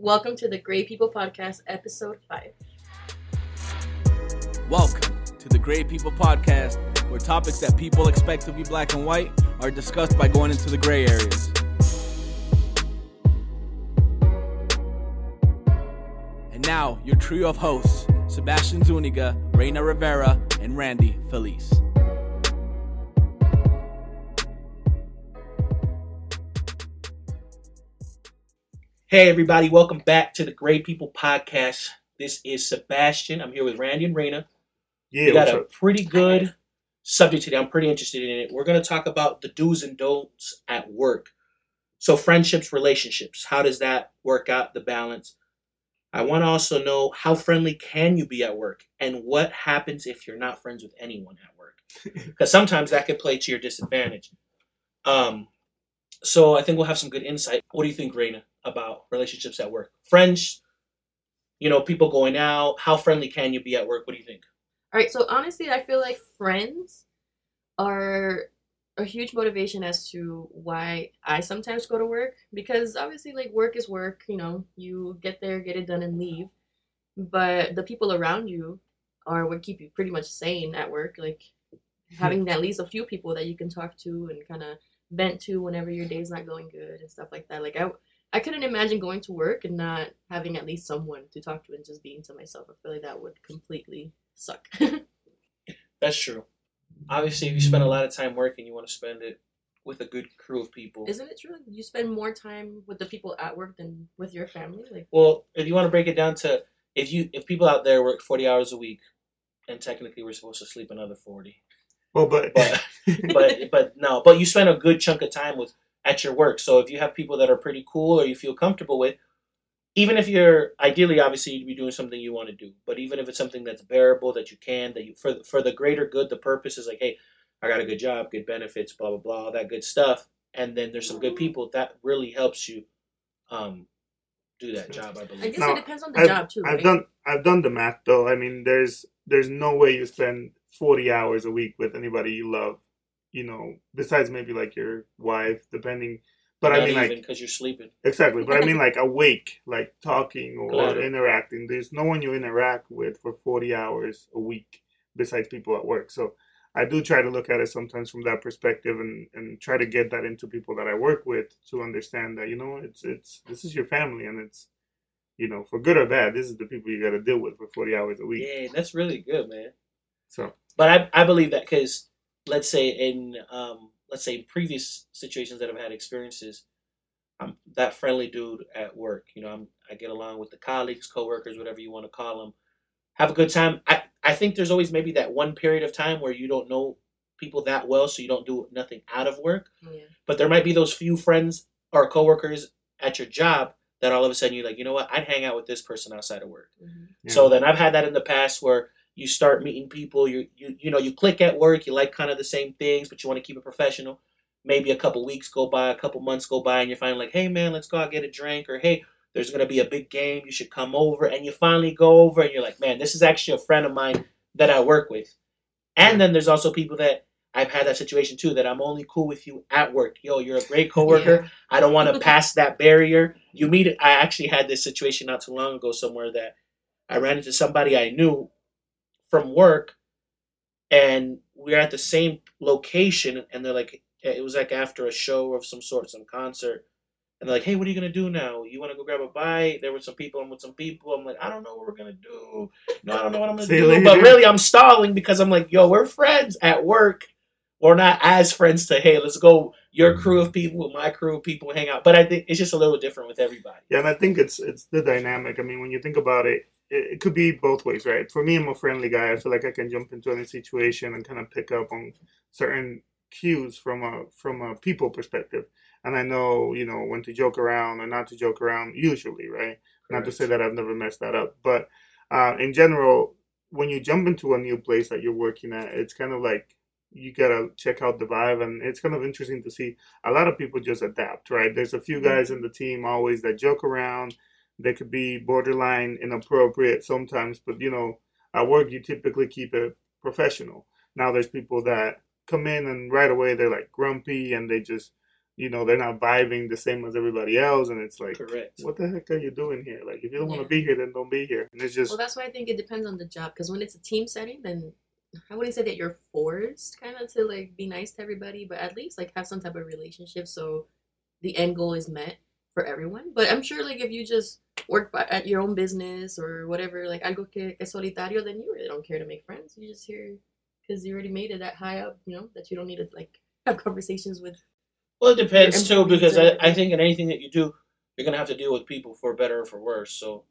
Welcome to the Gray People Podcast, episode 5. Welcome to the Gray People Podcast, where topics that people expect to be black and white are discussed by going into the gray areas. And now, your trio of hosts Sebastian Zuniga, Reina Rivera, and Randy Felice. Hey, everybody, welcome back to the Gray People Podcast. This is Sebastian. I'm here with Randy and Reina. Yeah, We got a up? pretty good subject today. I'm pretty interested in it. We're going to talk about the do's and don'ts at work. So, friendships, relationships. How does that work out, the balance? I want to also know how friendly can you be at work and what happens if you're not friends with anyone at work? Because sometimes that could play to your disadvantage. Um, so, I think we'll have some good insight. What do you think, Reina, about relationships at work? Friends, you know, people going out. How friendly can you be at work? What do you think? All right, so honestly, I feel like friends are a huge motivation as to why I sometimes go to work because obviously, like, work is work, you know, you get there, get it done, and leave. But the people around you are what keep you pretty much sane at work, like hmm. having at least a few people that you can talk to and kind of vent to whenever your day's not going good and stuff like that. Like, I, I couldn't imagine going to work and not having at least someone to talk to and just being to myself. I feel like that would completely suck. That's true. Obviously, if you spend a lot of time working, you want to spend it with a good crew of people. Isn't it true? You spend more time with the people at work than with your family. Like, well, if you want to break it down to if you if people out there work forty hours a week, and technically we're supposed to sleep another forty, Well, but, but but but no, but you spend a good chunk of time with at your work. So if you have people that are pretty cool or you feel comfortable with, even if you're ideally obviously you'd be doing something you want to do, but even if it's something that's bearable that you can that you for for the greater good, the purpose is like, hey, I got a good job, good benefits, blah blah blah, all that good stuff, and then there's some good people that really helps you um do that job. I believe. I guess No, it depends on the I've, job too, I've right? done I've done the math though. I mean, there's there's no way you spend 40 hours a week with anybody you love, you know, besides maybe like your wife, depending. But I mean, like because you're sleeping. exactly. But I mean, like awake, like talking or Claro. interacting. There's no one you interact with for 40 hours a week besides people at work. So I do try to look at it sometimes from that perspective and, and try to get that into people that I work with to understand that you know it's it's this is your family and it's you know for good or bad this is the people you got to deal with for 40 hours a week. Yeah, that's really good, man. So But I, I believe that because let's say in um, let's say in previous situations that I've had experiences, I'm that friendly dude at work. You know, I'm I get along with the colleagues, coworkers, whatever you want to call them. Have a good time. I I think there's always maybe that one period of time where you don't know people that well, so you don't do nothing out of work. Yeah. But there might be those few friends or coworkers at your job that all of a sudden you're like, you know what, I'd hang out with this person outside of work. Mhm. yeah. So then I've had that in the past where you start meeting people, you you you know, you click at work, you like kind of the same things, but you want to keep it professional. Maybe a couple weeks go by, a couple months go by, and you're finally like, hey man, let's go out get a drink, or hey, there's gonna be a big game, you should come over, and you finally go over, and you're like, man, this is actually a friend of mine that I work with. And then there's also people that I've had that situation too, that I'm only cool with you at work. Yo, you're a great coworker. Yeah. I don't want to pass that barrier. You meet I actually had this situation not too long ago somewhere that I ran into somebody I knew from work and we are at the same location and they're like it was like after a show of some sort, some concert. And they're like, hey, what are you gonna do now? You wanna go grab a bite? There were some people, I'm with some people. I'm like, I don't know what we're gonna do. No, I don't know what I'm gonna See do. later. But really I'm stalling because I'm like, yo, we're friends at work. We're not as friends to hey, let's go your mm-hmm. crew of people with my crew of people hang out. But I think it's just a little different with everybody. Yeah, and I think it's it's the dynamic. I mean, when you think about it, it, it could be both ways, right? For me, I'm a friendly guy. I feel like I can jump into any situation and kind of pick up on certain cues from a from a people perspective, and I know you know when to joke around or not to joke around. Usually, right? Not to say that I've never messed that up, but uh, in general, when you jump into a new place that you're working at, it's kind of like you gotta check out the vibe, and it's kind of interesting to see a lot of people just adapt, right? There's a few guys in the team always that joke around. They could be borderline inappropriate sometimes, but you know, at work you typically keep it professional. Now there's people that come in and right away they're like grumpy and they just you know they're not vibing the same as everybody else, and it's like, Correct. what the heck are you doing here? Like, if you don't want to be here, then don't be here. And it's just Well, that's why I think it depends on the job. Because when it's a team setting, then I wouldn't say that you're forced kind of to like be nice to everybody, but at least like have some type of relationship so the end goal is met for everyone. But I'm sure like if you just work by, at your own business or whatever, like algo que es solitario, then you really don't care to make friends. You just here because you already made it that high up, you know, that you don't need to like have conversations with. Well, it depends too, because I, I think in anything that you do, you're gonna have to deal with people for better or for worse. So,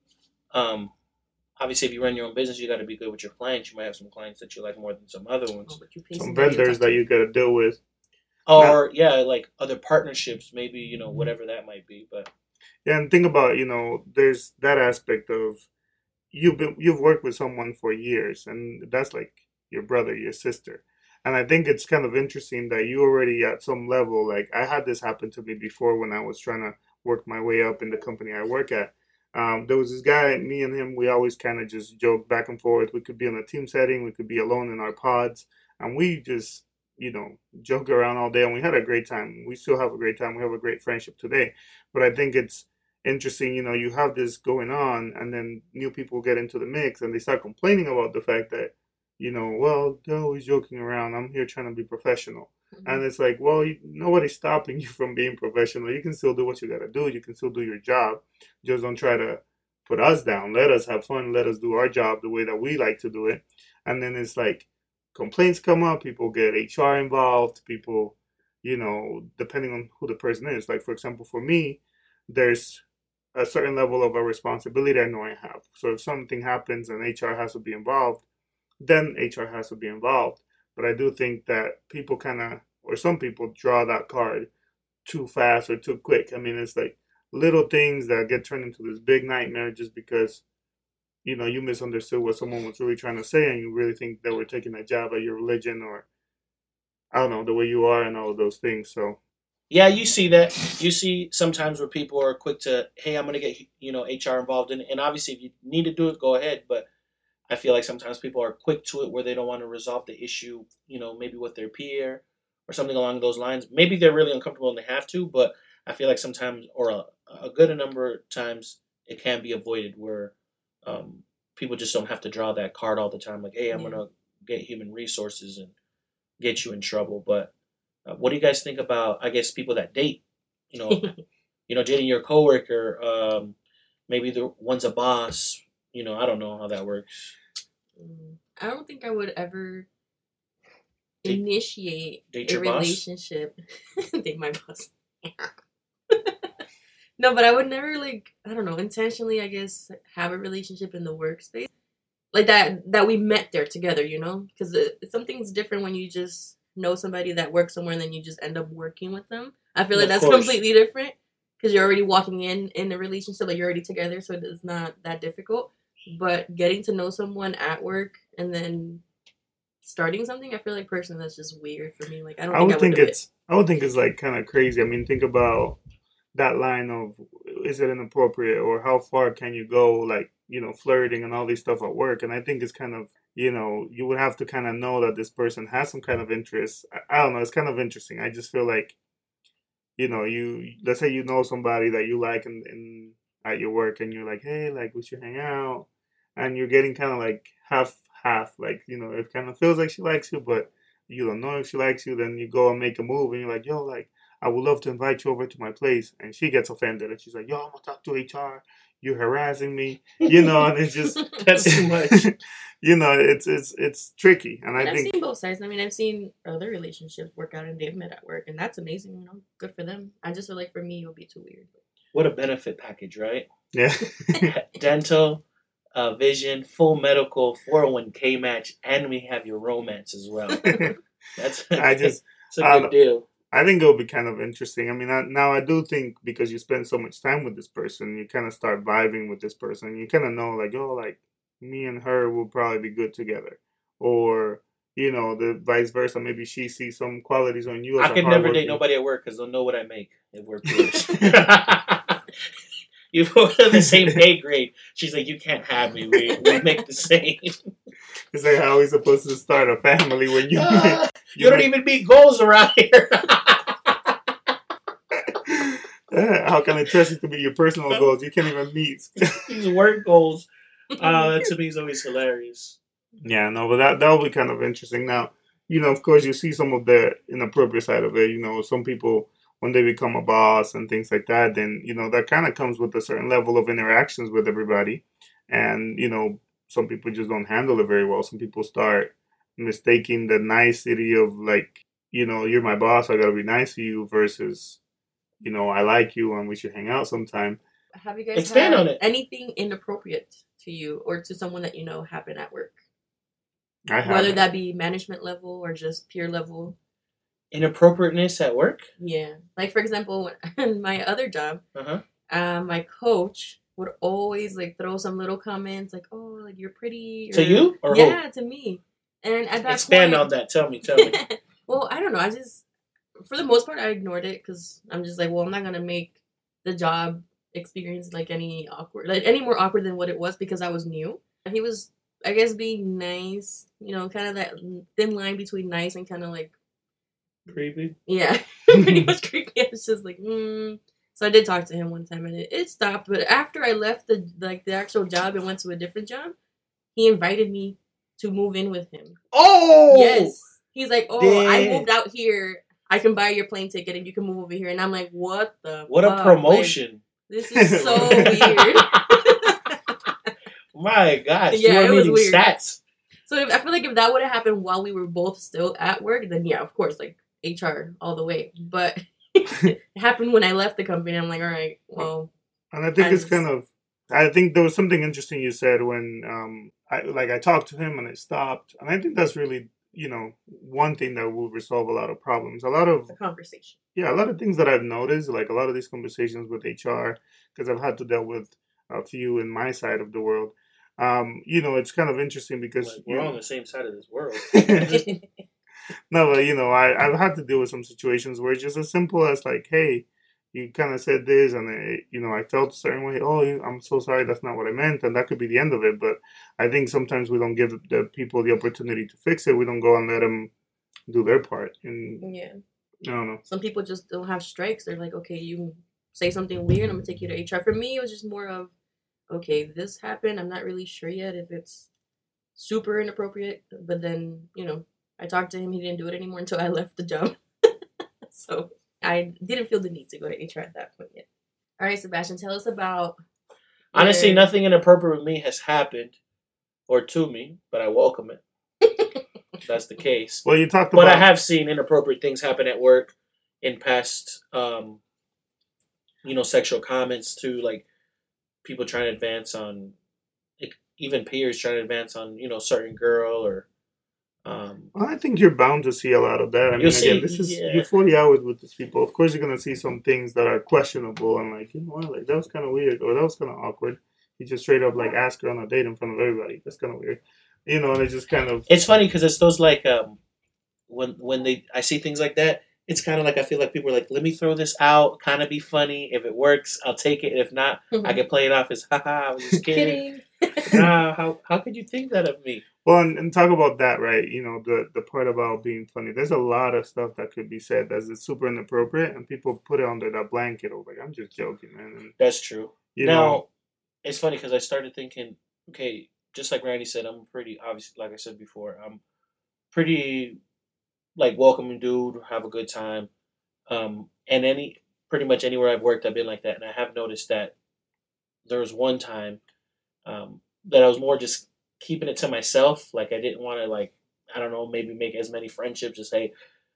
um, obviously, if you run your own business, you got to be good with your clients. You might have some clients that you like more than some other ones, Oh, but you some vendors talk that you got to deal with. Or yeah, like other partnerships, maybe you know whatever that might be. But Yeah, and think about you know, there's that aspect of you've been you've worked with someone for years, and that's like your brother, your sister. And I think it's kind of interesting that you already at some level, like I had this happen to me before when I was trying to work my way up in the company I work at. Um, there was this guy, me and him, we always kind of just joke back and forth. We could be in a team setting, we could be alone in our pods, and we just, you know, joke around all day. And we had a great time. We still have a great time. We have a great friendship today. But I think it's interesting, you know, you have this going on, and then new people get into the mix and they start complaining about the fact that, you know, well, they're always joking around. I'm here trying to be professional. Mhm. And it's like, well, you, nobody's stopping you from being professional. You can still do what you got to do. You can still do your job. Just don't try to put us down. Let us have fun. Let us do our job the way that we like to do it. And then it's like complaints come up. People get HR involved. People, you know, depending on who the person is. Like, for example, for me, there's a certain level of a responsibility I know I have. So if something happens and HR has to be involved, then HR has to be involved. But I do think that people kind of, or some people draw that card too fast or too quick. I mean, it's like little things that get turned into this big nightmare just because, you know, you misunderstood what someone was really trying to say and you really think they were taking a jab at your religion or, I don't know, the way you are and all of those things. So, yeah, you see that. You see sometimes where people are quick to, hey, I'm gonna get you know HR involved in. And obviously, if you need to do it, go ahead. But I feel like sometimes people are quick to it where they don't want to resolve the issue, you know, maybe with their peer or something along those lines. Maybe they're really uncomfortable and they have to, but I feel like sometimes, or a, a good number of times, it can be avoided where um, people just don't have to draw that card all the time. Like, hey, I'm Yeah. gonna get human resources and get you in trouble. But uh, what do you guys think about? I guess people that date, you know, you know, dating your coworker, um, maybe the one's a boss. You know, I don't know how that works. Mm, I don't think I would ever Date- initiate date a boss? relationship. date my boss. no, but I would never like I don't know intentionally. I guess have a relationship in the workspace like that that we met there together. You know, because something's different when you just know somebody that works somewhere and then you just end up working with them. I feel like Of that's course. completely different because you're already walking in in a relationship, like you're already together, so it's not that difficult. But getting to know someone at work and then starting something, I feel like personally that's just weird for me. Like I don't I think would I would think it's I would think it's like kind of crazy. I mean, think about that line of is it inappropriate or how far can you go like, you know, flirting and all these stuff at work. And I think it's kind of, you know, you would have to kind of know that this person has some kind of interest. I, I don't know, it's kind of interesting. I just feel like you know, you let's say you know somebody that you like in at your work and you're like, "Hey, like we should hang out." And you're getting kind of like half half like, you know, it kind of feels like she likes you, but you don't know if she likes you, then you go and make a move and you're like, yo, like, I would love to invite you over to my place. And she gets offended and she's like, yo, I'm gonna talk to HR. You're harassing me. You know, and it's just That's too much. you know, it's it's it's tricky. And And I I've think seen both sides. I mean, I've seen other relationships work out and they've met at work, and that's amazing. You know, good for them. I just feel like for me, it would be too weird. What a benefit package, right? yeah. Dental, uh, vision, full medical, 401k match, and we have your romance as well. That's I just it's a I good don't- deal. I think it'll be kind of interesting. I mean, I, now I do think because you spend so much time with this person, you kind of start vibing with this person. You kind of know, like, oh, like me and her will probably be good together, or you know, the vice versa. Maybe she sees some qualities on you. As I could never date nobody at work because they'll know what I make if we're peers. you put her the same pay grade. She's like, you can't have me. We, we make the same. It's like how we supposed to start a family when you. you don't make- even meet goals around here. How can I trust you to be your personal goals? You can't even meet. These work goals. Uh, to me is always hilarious. Yeah, no, but that that'll be kind of interesting. Now, you know, of course, you see some of the inappropriate side of it. You know, some people when they become a boss and things like that, then you know that kind of comes with a certain level of interactions with everybody, and you know, some people just don't handle it very well. Some people start mistaking the nicety of like, you know, you're my boss, I gotta be nice to you, versus, you know, I like you and we should hang out sometime. Have you guys Expand had on it. anything inappropriate to you or to someone that you know happen at work? I have Whether that be management level or just peer level. Inappropriateness at work. Yeah. Like for example, in my other job, Uh huh. um, my coach would always like throw some little comments like, "Oh, like you're pretty." To or- you or who? yeah, to me. And at that Expand point, on that. Tell me. Tell me. well, I don't know. I just, for the most part, I ignored it because I'm just like, well, I'm not gonna make the job experience like any awkward, like any more awkward than what it was because I was new. He was, I guess, being nice. You know, kind of that thin line between nice and kind of like, Creepy. yeah, pretty much creepy. I was just like, mm. So I did talk to him one time and it, it stopped. But after I left the like the actual job and went to a different job, he invited me to move in with him. Oh. Yes. He's like, oh, I moved out here. I can buy your plane ticket and you can move over here. And I'm like, what the? What fuck? a promotion. Like, this is so weird. My gosh. Yeah, it was weird. stats. So if, I feel like if that would have happened while we were both still at work, then yeah, of course, like HR all the way. But it happened when I left the company. I'm like, all right, well, And I think it's kind of. I think there was something interesting you said when, um, I like I talked to him and it stopped, and I think that's really, you know, one thing that will resolve a lot of problems. A lot of it's a conversation. yeah, a lot of things that I've noticed, like a lot of these conversations with HR, because I've had to deal with a few in my side of the world. Um, you know, it's kind of interesting because Like, we're you- all on the same side of this world. no, but you know, I I've had to deal with some situations where it's just as simple as like, hey, you kind of said this, and it, you know, I felt a certain way. Oh, I'm so sorry, that's not what I meant, and that could be the end of it. But I think sometimes we don't give the people the opportunity to fix it. We don't go and let them do their part, and yeah. I don't know. Some people just don't have strikes. They're like, okay, you say something weird, I'm gonna take you to HR. For me, it was just more of, okay, this happened. I'm not really sure yet if it's super inappropriate. But then, you know, I talked to him. He didn't do it anymore until I left the job. so I didn't feel the need to go to HR at that point yet. All right, Sebastian, tell us about. Honestly, your- nothing inappropriate with me has happened or to me, but I welcome it. that's the case. Well, you talked But about I have seen inappropriate things happen at work in past, um, you know, sexual comments to like people trying to advance on, like, even peers trying to advance on, you know, certain girl or, um, Well, I think you're bound to see a lot of that. I mean, You'll again, this is yeah. you're 40 hours with these people. Of course, you're gonna see some things that are questionable and like, you know what, like that was kind of weird or that was kind of awkward. You just straight up like ask her on a date in front of everybody. That's kind of weird, you know. And it's just kind of it's funny because it's those like um when when they I see things like that, it's kind of like I feel like people are like, let me throw this out, kind of be funny. If it works, I'll take it. If not, I can play it off as haha, I was just kidding. Kidding. nah, how how could you think that of me? Well, and, and talk about that, right? You know, the the part about being funny. There's a lot of stuff that could be said that's super inappropriate, and people put it under that blanket of like, I'm just joking, man. And That's true. you now, know, it's funny because I started thinking, okay, just like Randy said, I'm pretty obviously, like I said before, I'm pretty like welcoming dude, have a good time, um, and any pretty much anywhere I've worked, I've been like that, and I have noticed that there was one time um, that I was more just keeping it to myself, like I didn't want to like I don't know maybe make as many friendships as hey,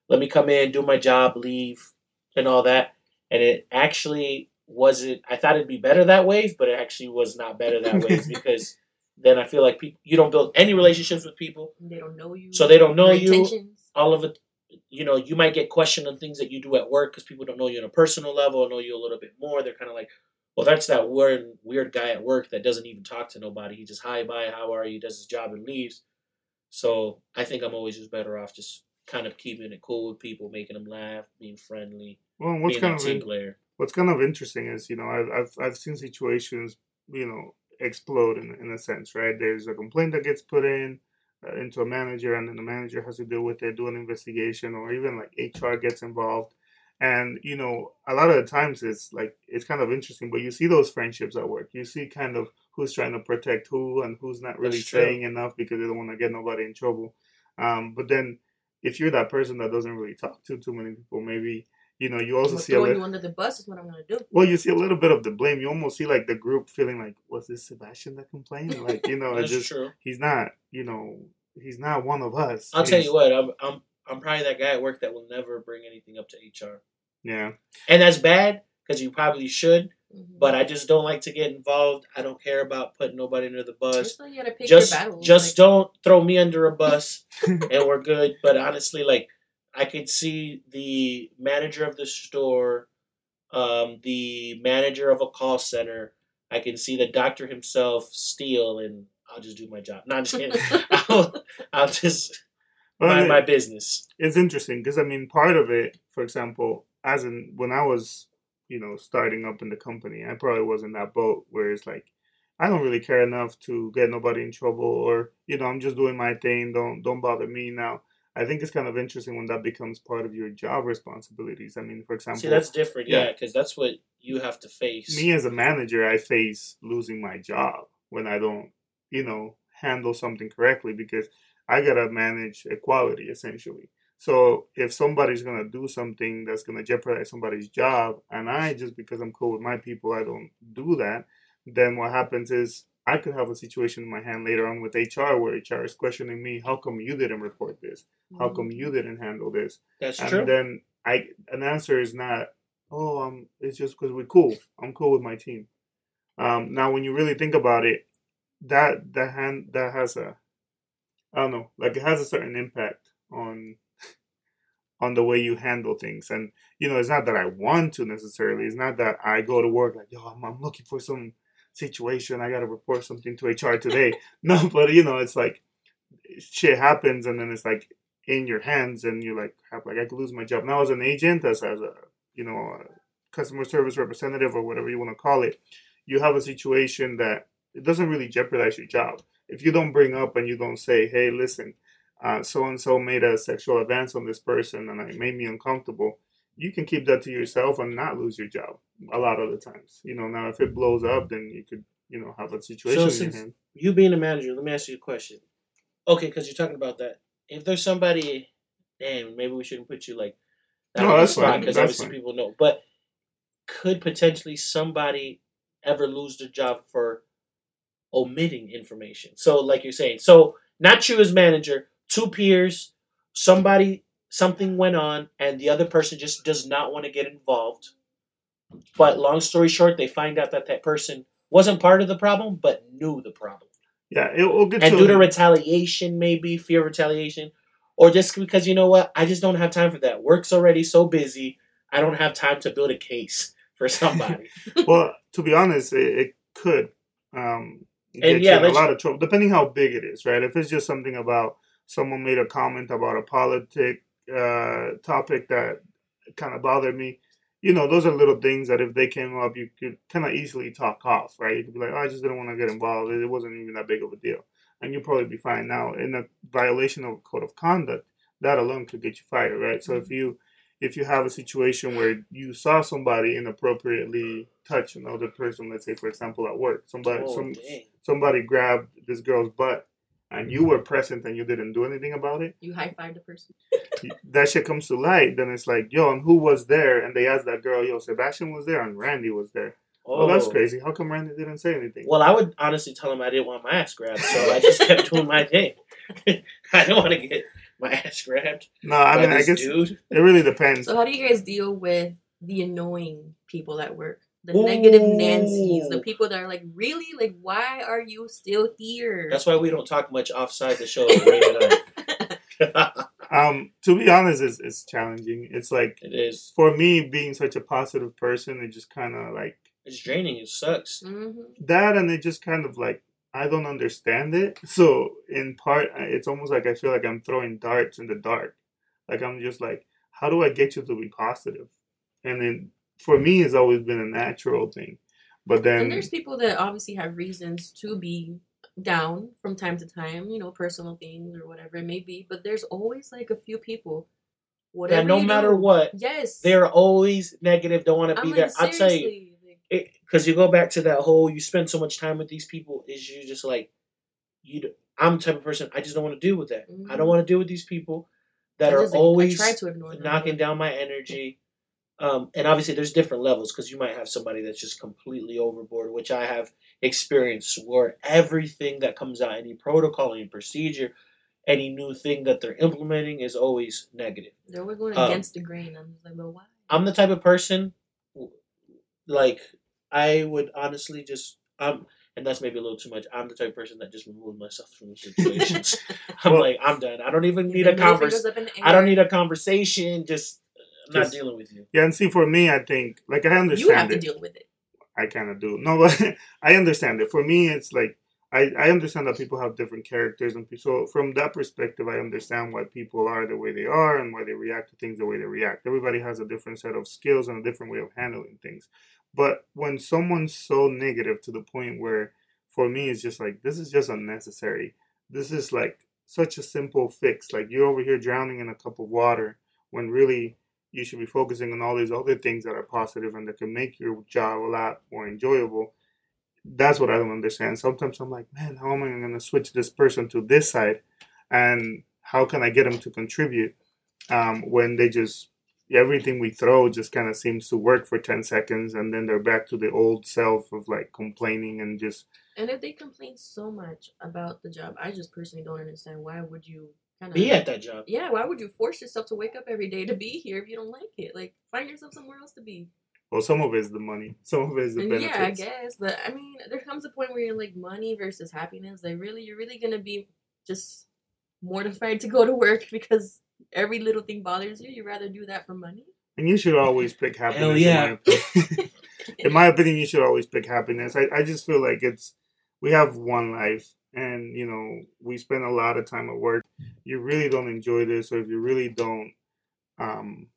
let me come in, do my job, leave, and all that, and it actually wasn't I thought it'd be better that way, but it actually was not better that way because then I feel like people you don't build any relationships with people. They don't know you. So they don't know you. intentions. All of it, you know, you might get questioned on things that you do at work because people don't know you on a personal level, know you a little bit more. They're kind of like, well, that's that weird weird guy at work that doesn't even talk to nobody. He just hi bye, how are you? Does his job and leaves. So I think I'm always just better off just kind of keeping it cool with people, making them laugh, being friendly, well, what's kind of in- player. what's kind of interesting is you know I've I've, I've seen situations you know explode in, in a sense right there's a complaint that gets put in uh, into a manager and then the manager has to deal with it do an investigation or even like hr gets involved And you know, a lot of the times it's like it's kind of interesting, but you see those friendships at work. You see kind of who's trying to protect who and who's not really saying enough because they don't want to get nobody in trouble. Um, but then if you're that person that doesn't really talk to too many people, maybe you know you also see a little. you under the bus is what I'm gonna do. Well, you see a little bit of the blame. You almost see like the group feeling like, was this Sebastian that complained? Like, you know, That's just true. he's not, you know, he's not one of us. I'll tell you what, I'm I'm I'm probably that guy at work that will never bring anything up to HR, Yeah, and that's bad because you probably should. Mhm. But I just don't like to get involved. I don't care about putting nobody under the bus. Just you gotta pick Just your battles. just like, don't throw me under a bus, and we're good. But honestly, like I could see the manager of the store, um, the manager of a call center. I can see the doctor himself steal, and I'll just do my job. No, I'm just kidding. I'll, I'll just Mind it- my business. it's interesting because I mean, part of it, for example, as in when I was, you know, starting up in the company, I probably was in that boat where it's like, I don't really care enough to get nobody in trouble, or you know, I'm just doing my thing. Don't don't bother me now. I think it's kind of interesting when that becomes part of your job responsibilities. I mean, for example, See, that's different, Yeah. yeah, because that's what you have to face. me as a manager, I face losing my job when I don't, you know, handle something correctly because I gotta manage equality essentially. So if somebody's gonna do something that's gonna jeopardize somebody's job, and I just because I'm cool with my people, I don't do that, then what happens is I could have a situation in my hand later on with HR where HR is questioning me, how come you didn't report this? How come you didn't handle this? That's and true. then I an answer is not, oh, um, it's just because we're cool. I'm cool with my team. Um, now, when you really think about it, that the hand that has a, I don't know, like it has a certain impact on on the way you handle things. And you know, it's not that I want to necessarily. It's not that I go to work like, yo, I'm, I'm looking for some situation. I got to report something to HR today. no, but you know, it's like shit happens, and then it's like in your hands, and you're like, crap, like I could lose my job. Now, as an agent, as as a you know, a customer service representative or whatever you want to call it, you have a situation that it doesn't really jeopardize your job. If you don't bring up and you don't say, hey, listen, so and so made a sexual advance on this person and it made me uncomfortable, you can keep that to yourself and not lose your job a lot of the times. You know, now if it blows up, then you could, you know, have a situation in your since- hand. you being a manager, let me ask you a question. Okay, because you're talking about that. If there's somebody, damn, maybe we shouldn't put you like that No, on the that's spot fine, because obviously fine. people know. But could potentially somebody ever lose their job for omitting information? So, like you're saying, so not you as manager, two peers, somebody, something went on, and the other person just does not want to get involved. But long story short, they find out that that person wasn't part of the problem, but knew the problem Yeah, it will get and to due to retaliation, maybe fear of retaliation, or just because you know what, I just don't have time for that. Work's already so busy, I don't have time to build a case for somebody. well, to be honest, it, it could um, And yeah, in a lot of trouble, depending how big it is, right? If it's just something about someone made a comment about a politic uh, topic that kind of bothered me, you know, those are little things that if they came up, you could kind of easily talk off, right? You could be like, oh, I just didn't want to get involved. It wasn't even that big of a deal. And you'll probably be fine. Now, in a violation of code of conduct, that alone could get you fired, right? So if you if you have a situation where you saw somebody inappropriately touch another person, let's say for example at work, somebody oh, some, somebody grabbed this girl's butt and you mm-hmm. were present and you didn't do anything about it, You high five the person. that shit comes to light, then it's like, yo, and who was there? And they asked that girl, yo, Sebastian was there and Randy was there. Oh, that's oh. crazy. How come Randy didn't say anything? Well, I would honestly tell him I didn't want my ass grabbed, so I just kept doing my thing. I don't want to get my ass grabbed. no, I mean, I guess dude. it really depends. So how do you guys deal with the annoying people at work? The negative Nancy's, the people that are like, really? Like, why are you still here? That's why we don't talk much offside the show. Ray and I. Um, to be honest, it's, it's challenging. It's like, it is. for me, being such a positive person, it just kind of like, It's draining. It sucks. hmm that and it just kind of like I don't understand it. So in part, it's almost like I feel like I'm throwing darts in the dark. Like I'm just like, how do I get you to be positive? And then for me, it's always been a natural thing. But then And then, there's people that obviously have reasons to be down from time to time, you know, personal things or whatever it may be. But there's always like a few people whatever. that no matter do- what, Yes. they're always negative. Don't want to I'm be there. like, I'll tell you, seriously, like, because you go back to that whole you spend so much time with these people is you just like you i'm the type of person i just don't want to deal with that i don't Mhm. want to deal with these people that I are just, always I try to ignore them, knocking but- down my energy um, and obviously there's different levels because you might have somebody that's just completely overboard which i have experienced where everything that comes out any protocol any procedure any new thing that they're implementing is always negative They were going Um, against the grain. I'm just like, but why? I'm the type of person, like I would honestly just um, and that's maybe a little too much. I'm the type of person that just removes myself from situations. I'm like, I'm done. I don't even need a middle convers. fingers up in the I don't need a conversation. Just I'm not dealing with you. Yeah, and see, for me, I think like I understand You have it. to deal with it. I kind of do. No, but I understand it. For me, it's like I, I understand that people have different characters, and so from that perspective, I understand why people are the way they are and why they react to things the way they react. Everybody has a different set of skills and a different way of handling things. But when someone's so negative to the point where, for me, it's just like this is just unnecessary. This is like such a simple fix. Like you're over here drowning in a cup of water when really you should be focusing on all these other things that are positive and that can make your job a lot more enjoyable. That's what I don't understand. Sometimes I'm like, man, how am I going to switch this person to this side, and how can I get them to contribute um, when they just everything we throw just kind of seems to work for ten seconds, and then they're back to the old self of like complaining and just And if they complain so much about the job, I just personally don't understand why would you kind of Be at that job. Yeah, why would you force yourself to wake up every day to be here if you don't like it? Like find yourself somewhere else to be. well, some of it is the money, some of it is the And benefits. yeah, I guess, but I mean, there comes a point where you're like money versus happiness. Like really, you're really gonna be just mortified to go to work because every little thing bothers you. You'd rather do that for money. And you should always pick happiness. Hell in yeah. my opinion. in my opinion, you should always pick happiness. I, I just feel like it's we have one life, and you know we spend a lot of time at work. You really don't enjoy this, or if you really don't, um,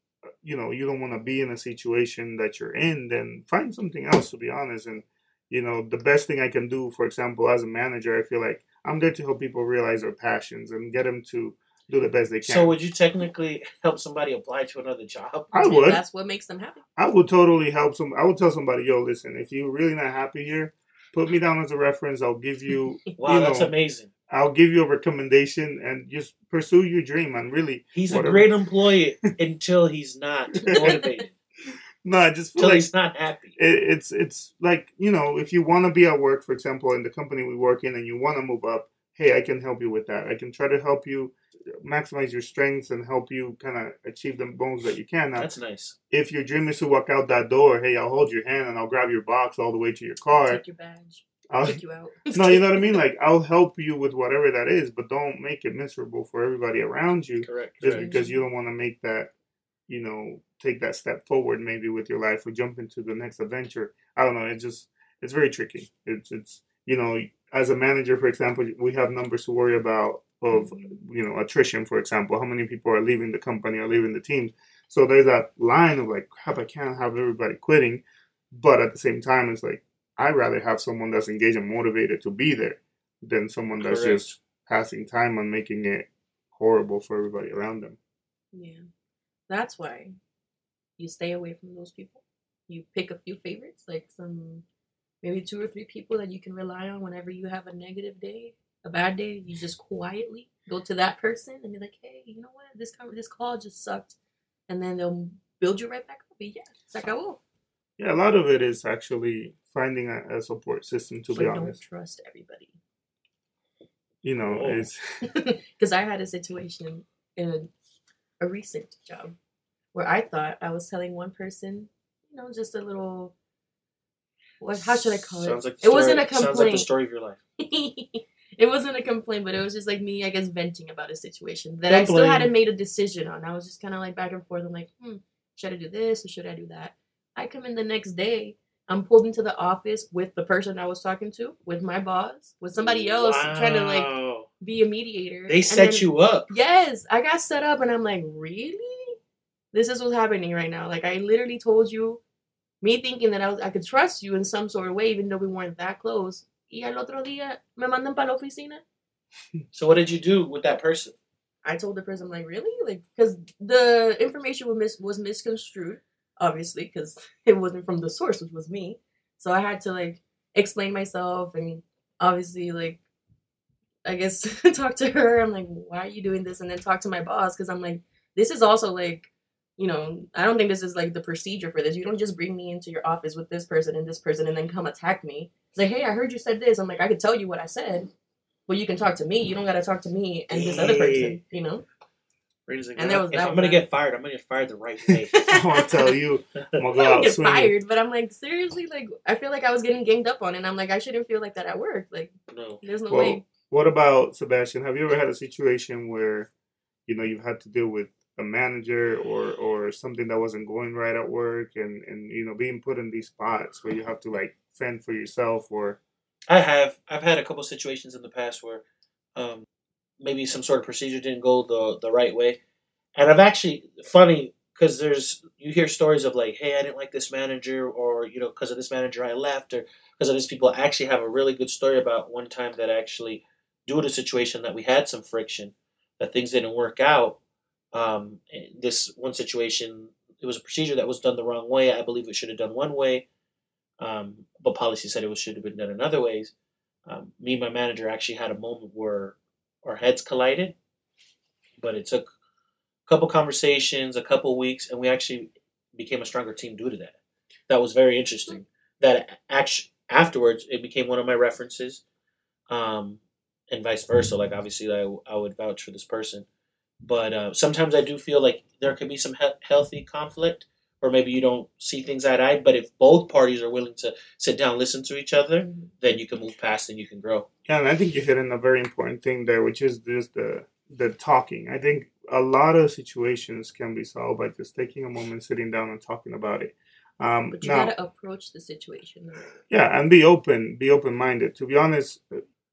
you know, you don't want to be in a situation that you're in, then find something else. To be honest, and you know, the best thing I can do, for example, as a manager, I feel like I'm there to help people realize their passions and get them to do the best they can. So would you technically help somebody apply to another job? I would. That's what makes them happy. I would totally help some. I would tell somebody, yo, listen, if you're really not happy here, put me down as a reference. I'll give you, Wow, you that's amazing. I'll give you a recommendation, and just pursue your dream. And really, He's whatever. a great employee until he's not motivated, no, I just feel until like he's not happy. it, it's it's like you know, if you want to be at work, for example, in the company we work in, and you want to move up, hey, I can help you with that. I can try to help you maximize your strengths and help you kind of achieve the goals that you can. Now, That's nice. if your dream is to walk out that door, hey, I'll hold your hand and I'll grab your box all the way to your car. Take your badge. I'll, Kick you out. no, you know what I mean? Like, I'll help you with whatever that is, but don't make it miserable for everybody around you Correct. just correct. because you don't want to make that, you know, take that step forward maybe with your life or jump into the next adventure. I don't know. It just, it's very tricky. It's, it's, you know, as a manager, for example, we have numbers to worry about of, you know, attrition, for example, how many people are leaving the company or leaving the teams. So there's that line of like, crap, I can't have everybody quitting. But at the same time, it's like, I'd rather have someone that's engaged and motivated to be there than someone that's Correct. just passing time and making it horrible for everybody around them. Yeah. That's why you stay away from those people. You pick a few favorites, like some maybe two or three people that you can rely on whenever you have a negative day, a bad day. You just quietly go to that person and be like, "Hey, you know what? This con- this call just sucked," and then they'll build you right back up. And yeah, se acabó. Oh. Yeah, a lot of it is actually finding a, a support system. To But be don't honest, trust everybody. you know, Oh. it's Because I had a situation in a, a recent job where I thought I was telling one person, you know, just a little. What? How should I call Sounds it? like the it wasn't a story- complaint. Sounds like the story of your life. it wasn't a complaint, but it was just like me, I guess, venting about a situation that I still hadn't made a decision on. I was just kind of like back and forth. I'm like, hmm, should I do this or should I do that? I come in the next day. I'm pulled into the office with the person I was talking to, with my boss, with somebody else trying to like be a mediator. They And set then- you up. Yes, I got set up, and I'm like, really? This is what's happening right now. Like, I literally told you, me thinking that I was, I could trust you in some sort of way, even though we weren't that close. Y al otro día me mandan para la oficina. So what did you do with that person? I told the person, I'm like, really? Like, because the information was, mis- was misconstrued, obviously, because it wasn't from the source, which was me. So I had to, like, explain myself and obviously, like, I guess talk to her. I'm like, why are you doing this? And then talk to my boss because I'm like, this is also like, you know, I don't think this is like the procedure for this. You don't just bring me into your office with this person and this person and then come attack me. It's like, hey, I heard you said this. I'm like, I could tell you what I said. Well, you can talk to me. You don't got to talk to me and this other person, you know? Like, And that was- if that I'm gonna get fired, I'm gonna get fired the right way. I want to tell you, I'm gonna go out get swinging. fired, but I'm like, seriously, like, I feel like I was getting ganged up on, and I'm like, I shouldn't feel like that at work. Like, no. there's no Well, way. What about Sebastian? Have you ever had a situation where, you know, you've had to deal with a manager or or something that wasn't going right at work, and and you know being put in these spots where you have to like fend for yourself or I have. I've had a couple situations in the past where um, maybe some sort of procedure didn't go the the right way, and I've actually funny because there's you hear stories of like, hey, I didn't like this manager, or you know, because of this manager I left, or because of this people. I actually have a really good story about one time that actually, due to a situation that we had some friction, that things didn't work out. Um, this one situation, it was a procedure that was done the wrong way. I believe it should have done one way um, but policy said it was, should have been done in other ways. Um, me and my manager actually had a moment where our heads collided, but it took a couple conversations, a couple weeks, and we actually became a stronger team due to that. That was very interesting. That act- afterwards, it became one of my references, um, and vice versa. Like obviously, I, I would vouch for this person, but uh, sometimes I do feel like there could be some he- healthy conflict or maybe you don't see things eye to eye. But if both parties are willing to sit down, listen to each other, then you can move past and you can grow. Yeah, and I think you hit on a very important thing there, which is just the the talking. I think a lot of situations can be solved by just taking a moment, sitting down, and talking about it. Um, But you now, gotta approach the situation. yeah, and be open, be open minded. To be honest,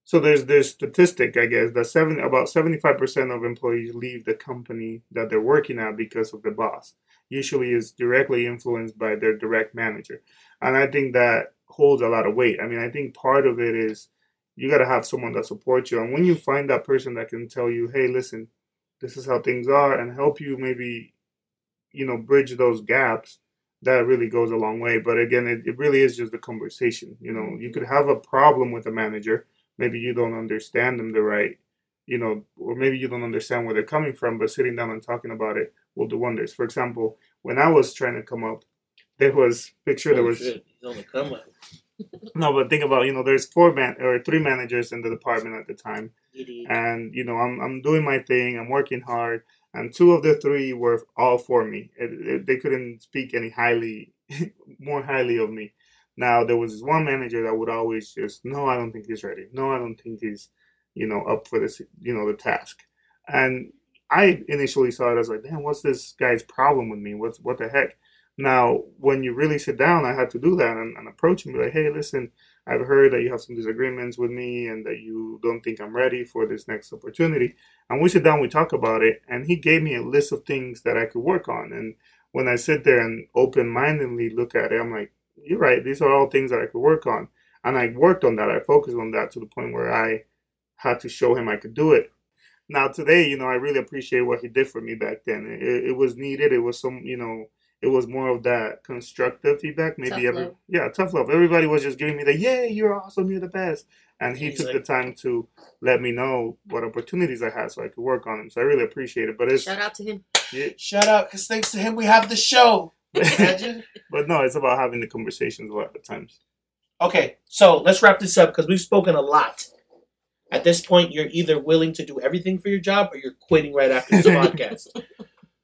so there's this statistic, I guess, that seven about seventy five percent of employees leave the company that they're working at because of the boss. Usually, is directly influenced by their direct manager, and I think that holds a lot of weight. I mean, I think part of it is you got to have someone that supports you, and when you find that person that can tell you, "Hey, listen, this is how things are," and help you maybe, you know, bridge those gaps that really goes a long way. But again, it, it really is just a conversation. You know, you could have a problem with a manager. Maybe you don't understand them the right, you know, or maybe you don't understand where they're coming from, but sitting down and talking about it will do wonders. For example, when I was trying to come up, there was picture there oh, was shit, he's on the come up. no, but think about you know, there's four man or three managers in the department at the time and you know I'm I'm doing my thing. I'm working hard, and two of the three were all for me. It, it- they couldn't speak any highly, more highly of me. Now there was this one manager that would always just, no, I don't think he's ready. No, I don't think he's, you know, up for this, you know, the task. And I initially saw it as like, damn, what's this guy's problem with me? What's what the heck? Now, when you really sit down, I had to do that and, and approach him, be like, hey, listen, I've heard that you have some disagreements with me and that you don't think I'm ready for this next opportunity. And we sit down, we talk about it, and he gave me a list of things that I could work on. And when I sit there and open mindedly look at it, I'm like, you're right, these are all things that I could work on. And I worked on that, I focused on that to the point where I had to show him I could do it. Now, today, you know, I really appreciate what he did for me back then. It, it was needed, it was some, you know, it was more of that constructive feedback. Maybe Tough every love. yeah, tough love. Everybody was just giving me the yay, you're awesome, you're the best. And he He's took like- the time to let me know what opportunities I had so I could work on them. So I really appreciate it. But it's Shout out to him. yeah, Shout out, because thanks to him, we have the show. Imagine. but no, it's about having the conversations a lot of times. okay, so let's wrap this up because we've spoken a lot. At this point, you're either willing to do everything for your job or you're quitting right after this podcast.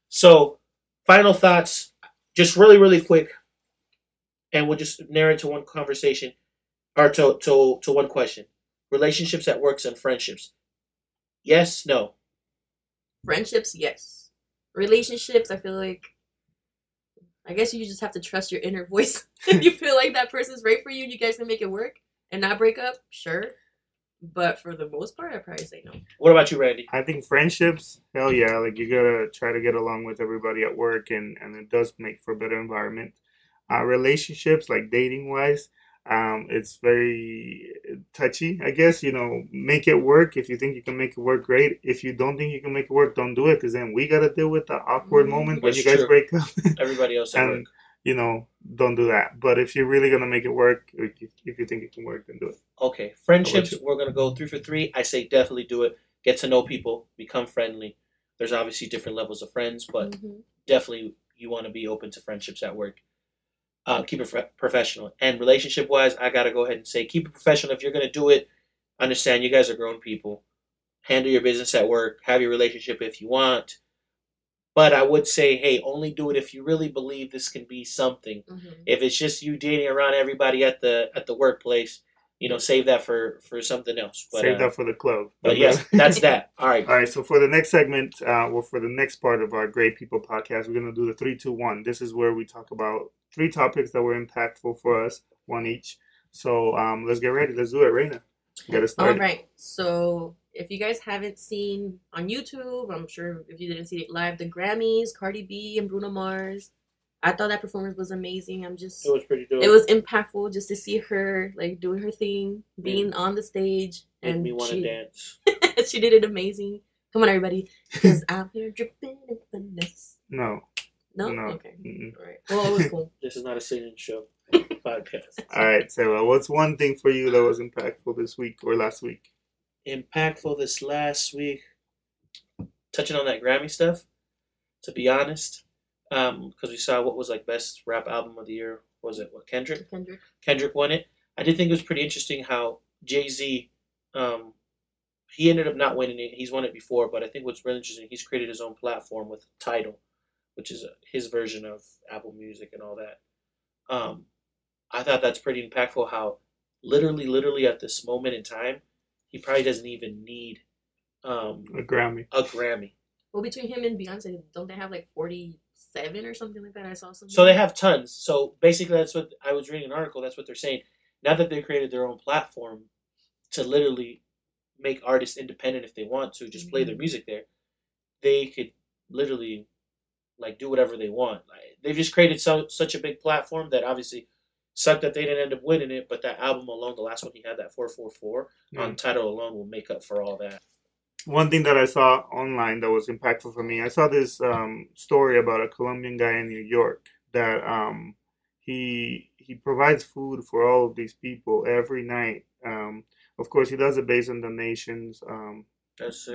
So, final thoughts, just really, really quick, and we'll just narrow it to one conversation or to, to, to one question. Relationships at works and friendships. Yes, no. Friendships, yes. Relationships, I feel like. I guess you just have to trust your inner voice. if you feel like that person's right for you and you guys can make it work and not break up, sure. But for the most part, I'd probably say no. What about you, Randy? I think friendships, hell yeah, like you gotta try to get along with everybody at work, and and it does make for a better environment. Uh, relationships, like dating wise, Um, it's very touchy, I guess. You know, make it work. If you think you can make it work, great. If you don't think you can make it work, don't do it, because then we gotta deal with the awkward Mhm. moment when you guys true. break up. Everybody else at and work. you know, don't do that. But if you're really gonna make it work, if you, if you think it can work, then do it. Okay, friendships. We're gonna go three for three. I say definitely do it. Get to know people. Become friendly. There's obviously different levels of friends, but Mhm. definitely you want to be open to friendships at work. Uh, keep it professional and relationship wise. I gotta go ahead and say keep it professional. If you're gonna do it, understand you guys are grown people. Handle your business at work. Have your relationship if you want. But I would say, hey, only do it if you really believe this can be something. Mhm. If it's just you dating around everybody at the at the workplace, you know, save that for for something else. But, Save uh, that for the club. but yes, that's that. All right. All right, so for the next segment, uh, well, for the next part of our Great People podcast, we're going to do the three, two, one. This is where we talk about three topics that were impactful for us, one each. So um, let's get ready. Let's do it, Raina. Get us All started. right. So if you guys haven't seen on YouTube, I'm sure if you didn't see it live, the Grammys, Cardi B and Bruno Mars. I thought that performance was amazing. I'm just It was pretty dope. it was impactful just to see her like doing her thing, being on the stage, made and me want to she, dance. she did it amazing. Come on, everybody, because I'm here dripping in finesse. No, No, no. okay, Mm-mm. all right. Well, it was cool. This is not a singing show podcast. All right, so uh, what's one thing for you that was impactful this week or last week? Impactful this last week. Touching on that Grammy stuff. To be honest, because we saw what was like best rap album of the year. Was it what Kendrick? Kendrick. Kendrick won it. I did think it was pretty interesting how Jay Z, um, he ended up not winning it. He's won it before, but I think what's really interesting, he's created his own platform with Tidal, which is uh his version of Apple Music and all that. Um, I thought that's pretty impactful. How literally, literally at this moment in time, he probably doesn't even need um, A Grammy. a Grammy. Well, between him and Beyonce, don't they have like 47 or something like that? I saw something. So they have tons. So basically, that's what I was reading an article. That's what they're saying. Now that they created their own platform to literally make artists independent if they want to, just play their Mhm. music there, they could literally like do whatever they want. Like, they've just created so such a big platform that obviously sucked that they didn't end up winning it. But that album alone, the last one he had, that four four four on Tidal alone, will make up for all that. One thing that I saw online that was impactful for me, I saw this um, story about a Colombian guy in New York that um, he he provides food for all of these people every night. Um, of course, he does it based on donations, um,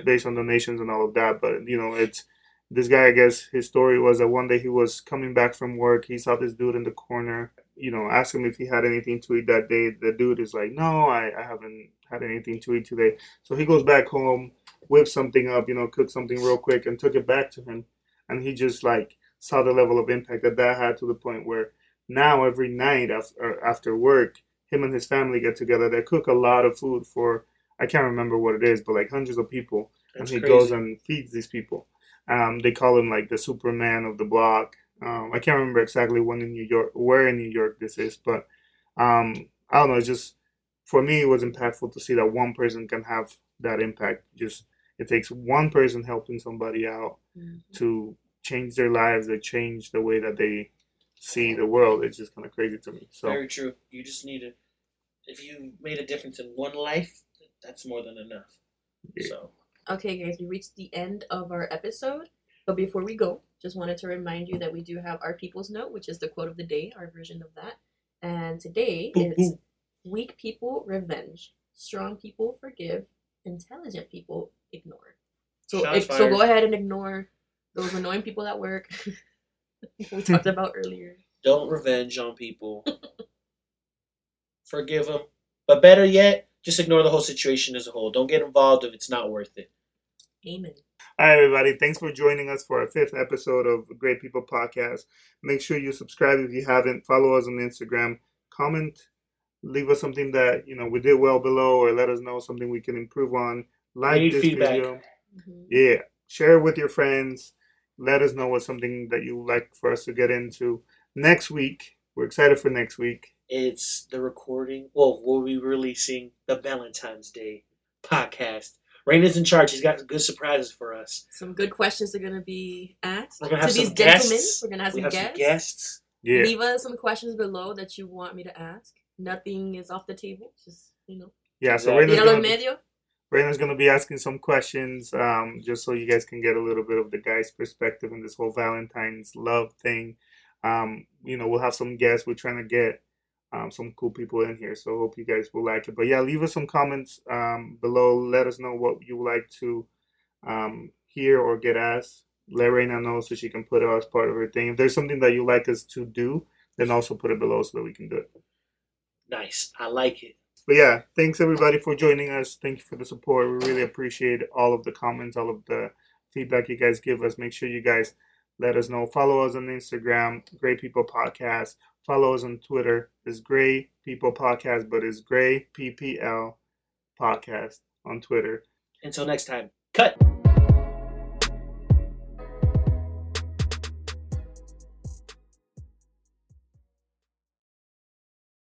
based on donations and all of that. But you know, it's this guy. I guess his story was that one day he was coming back from work. He saw this dude in the corner. You know, asked him if he had anything to eat that day. The dude is like, "No, I, I haven't had anything to eat today." So he goes back home, whips something up, you know, cooked something real quick, and took it back to him. And he just like saw the level of impact that that had to the point where now every night after after work, him and his family get together. They cook a lot of food for I can't remember what it is, but like hundreds of people, That's and he crazy. goes and feeds these people. Um, they call him like the Superman of the block. Um, I can't remember exactly when in New York, where in New York this is, but um, I don't know. It's just for me, it was impactful to see that one person can have that impact. Just it takes one person helping somebody out Mhm. to change their lives, to change the way that they see the world. It's just kind of crazy to me. So Very true. You just need to. If you made a difference in one life, that's more than enough. Yeah. So Okay, guys, we reached the end of our episode. But before we go, just wanted to remind you that we do have our People's Note, which is the quote of the day, our version of that. And today Boo, it's boo. weak people revenge, strong people forgive, intelligent people ignore. So, Shots if, so go ahead and ignore those annoying people at work we talked about earlier. don't revenge on people. Forgive them, but better yet, just ignore the whole situation as a whole. Don't get involved if it's not worth it. Amen. Hi, everybody. Thanks for joining us for our fifth episode of Great People Podcast. Make sure you subscribe if you haven't. Follow us on Instagram. Comment. Leave us something that you know we did well below, or let us know something we can improve on. Like this feedback. video. Mhm. Yeah. Share it with your friends. Let us know what's something that you like for us to get into next week. We're excited for next week. It's the recording. Well, we'll be releasing the Valentine's Day podcast. Rain is in charge. He's got good surprises for us. Some good questions are gonna be asked We're gonna have to these some gentlemen. guests. We're gonna have we some have guests. some guests. Yeah. Leave us some questions below that you want me to ask. Nothing is off the table. Just you know, Yeah, so Exactly. Reina's tíralo en gonna, medio. Reina's gonna be asking some questions, um, just so you guys can get a little bit of the guy's perspective in this whole Valentine's love thing. Um, you know, we'll have some guests. We're trying to get um, some cool people in here, so hope you guys will like it. But yeah, leave us some comments um, below. Let us know what you would like to um, hear or get asked. Let Reina know so she can put it as part of her thing. If there's something that you like us to do, then also put it below so that we can do it. Nice. I like it. But yeah, thanks everybody for joining us. Thank you for the support. We really appreciate all of the comments, all of the feedback you guys give us. Make sure you guys let us know. Follow us on Instagram, Great People Podcast. Follow us on Twitter. It's Gray People Podcast, but it's Gray PPL Podcast on Twitter. Until next time. Cut.